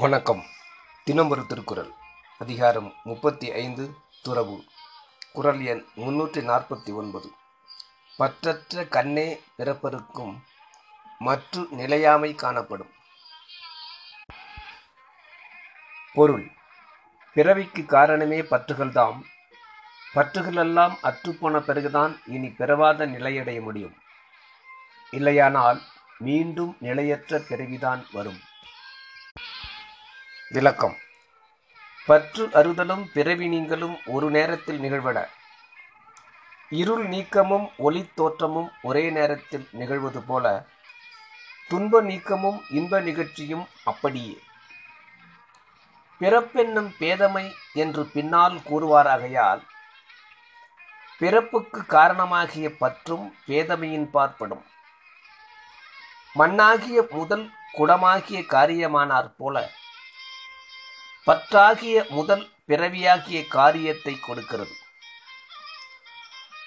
வணக்கம். தினம் ஒரு திருக்குறள் அதிகாரம் முப்பத்தி ஐந்து துறவு. குறள் எண் முன்னூற்றி நாற்பத்தி ஒன்பது. பற்றற்ற கண்ணே பிறப்பருக்கும் மற்று நிலையாமை காணப்படும். பொருள் பிறவிக்கு காரணமே பற்றுகள்தாம். பற்றுகளெல்லாம் அற்றுப்போன பிறகுதான் இனி பிறவாத நிலையடைய முடியும். இல்லையானால் மீண்டும் நிலையற்ற பிறவிதான் வரும். விளக்கம். பற்று அறுதலும் பிறவி நீங்களும் ஒரு நேரத்தில் நிகழ்வன இருள் நீக்கமும் ஒளி தோற்றமும் ஒரே நேரத்தில் நிகழ்வது போல துன்ப நீக்கமும் இன்ப நிகழ்ச்சியும் அப்படியே. பிறப்பென்னும் பேதமை என்று பின்னால் கூறுவாராகையால் பிறப்புக்கு காரணமாகிய பற்றும் பேதமையின் பார்ப்படும். மண்ணாகிய முதல் குடமாகிய காரியமானார் போல பற்றாகிய முதல் பிறவியாகிய காரியத்தை கொடுக்கிறது.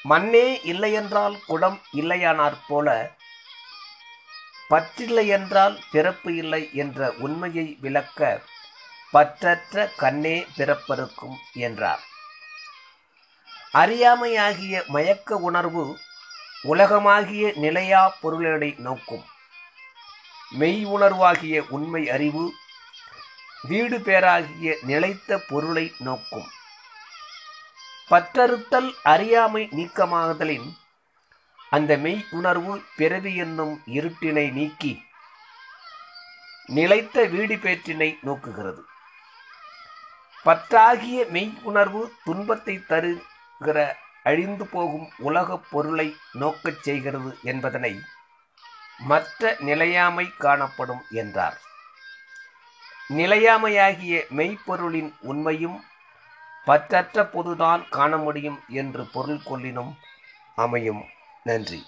மண்ணே இல்லையென்றால் குடம் இல்லையானாற் போல பற்றில்லை என்றால் பிறப்பு இல்லை என்ற உண்மையை விளக்க பற்றற்ற கண்ணே பிறப்பிருக்கும் என்றார். அறியாமையாகிய மயக்க உணர்வு உலகமாகிய நிலையா பொருளை நோக்கும். மெய் உணர்வாகிய உண்மை அறிவு வீடு பேராகிய நிலைத்த பொருளை நோக்கும். பற்றறுத்தல் அறியாமை நீக்கமாகுதலின் அந்த மெய் உணர்வு பிறவி என்னும் இருட்டினை நீக்கி நிலைத்த வீடு பேற்றினை நோக்குகிறது. பற்றாகிய மெய் உணர்வு துன்பத்தை தருகிற அழிந்து போகும் உலகப் பொருளை நோக்கச் செய்கிறது என்பதனை மற்ற நிலையாமை காணப்படும் என்றார். நிலையாமையாகிய மெய்ப்பொருளின் உண்மையும் பற்றற்ற பொதுதான் காண முடியும் என்று பொருள் கொள்ளினும் அமையும். நன்றி.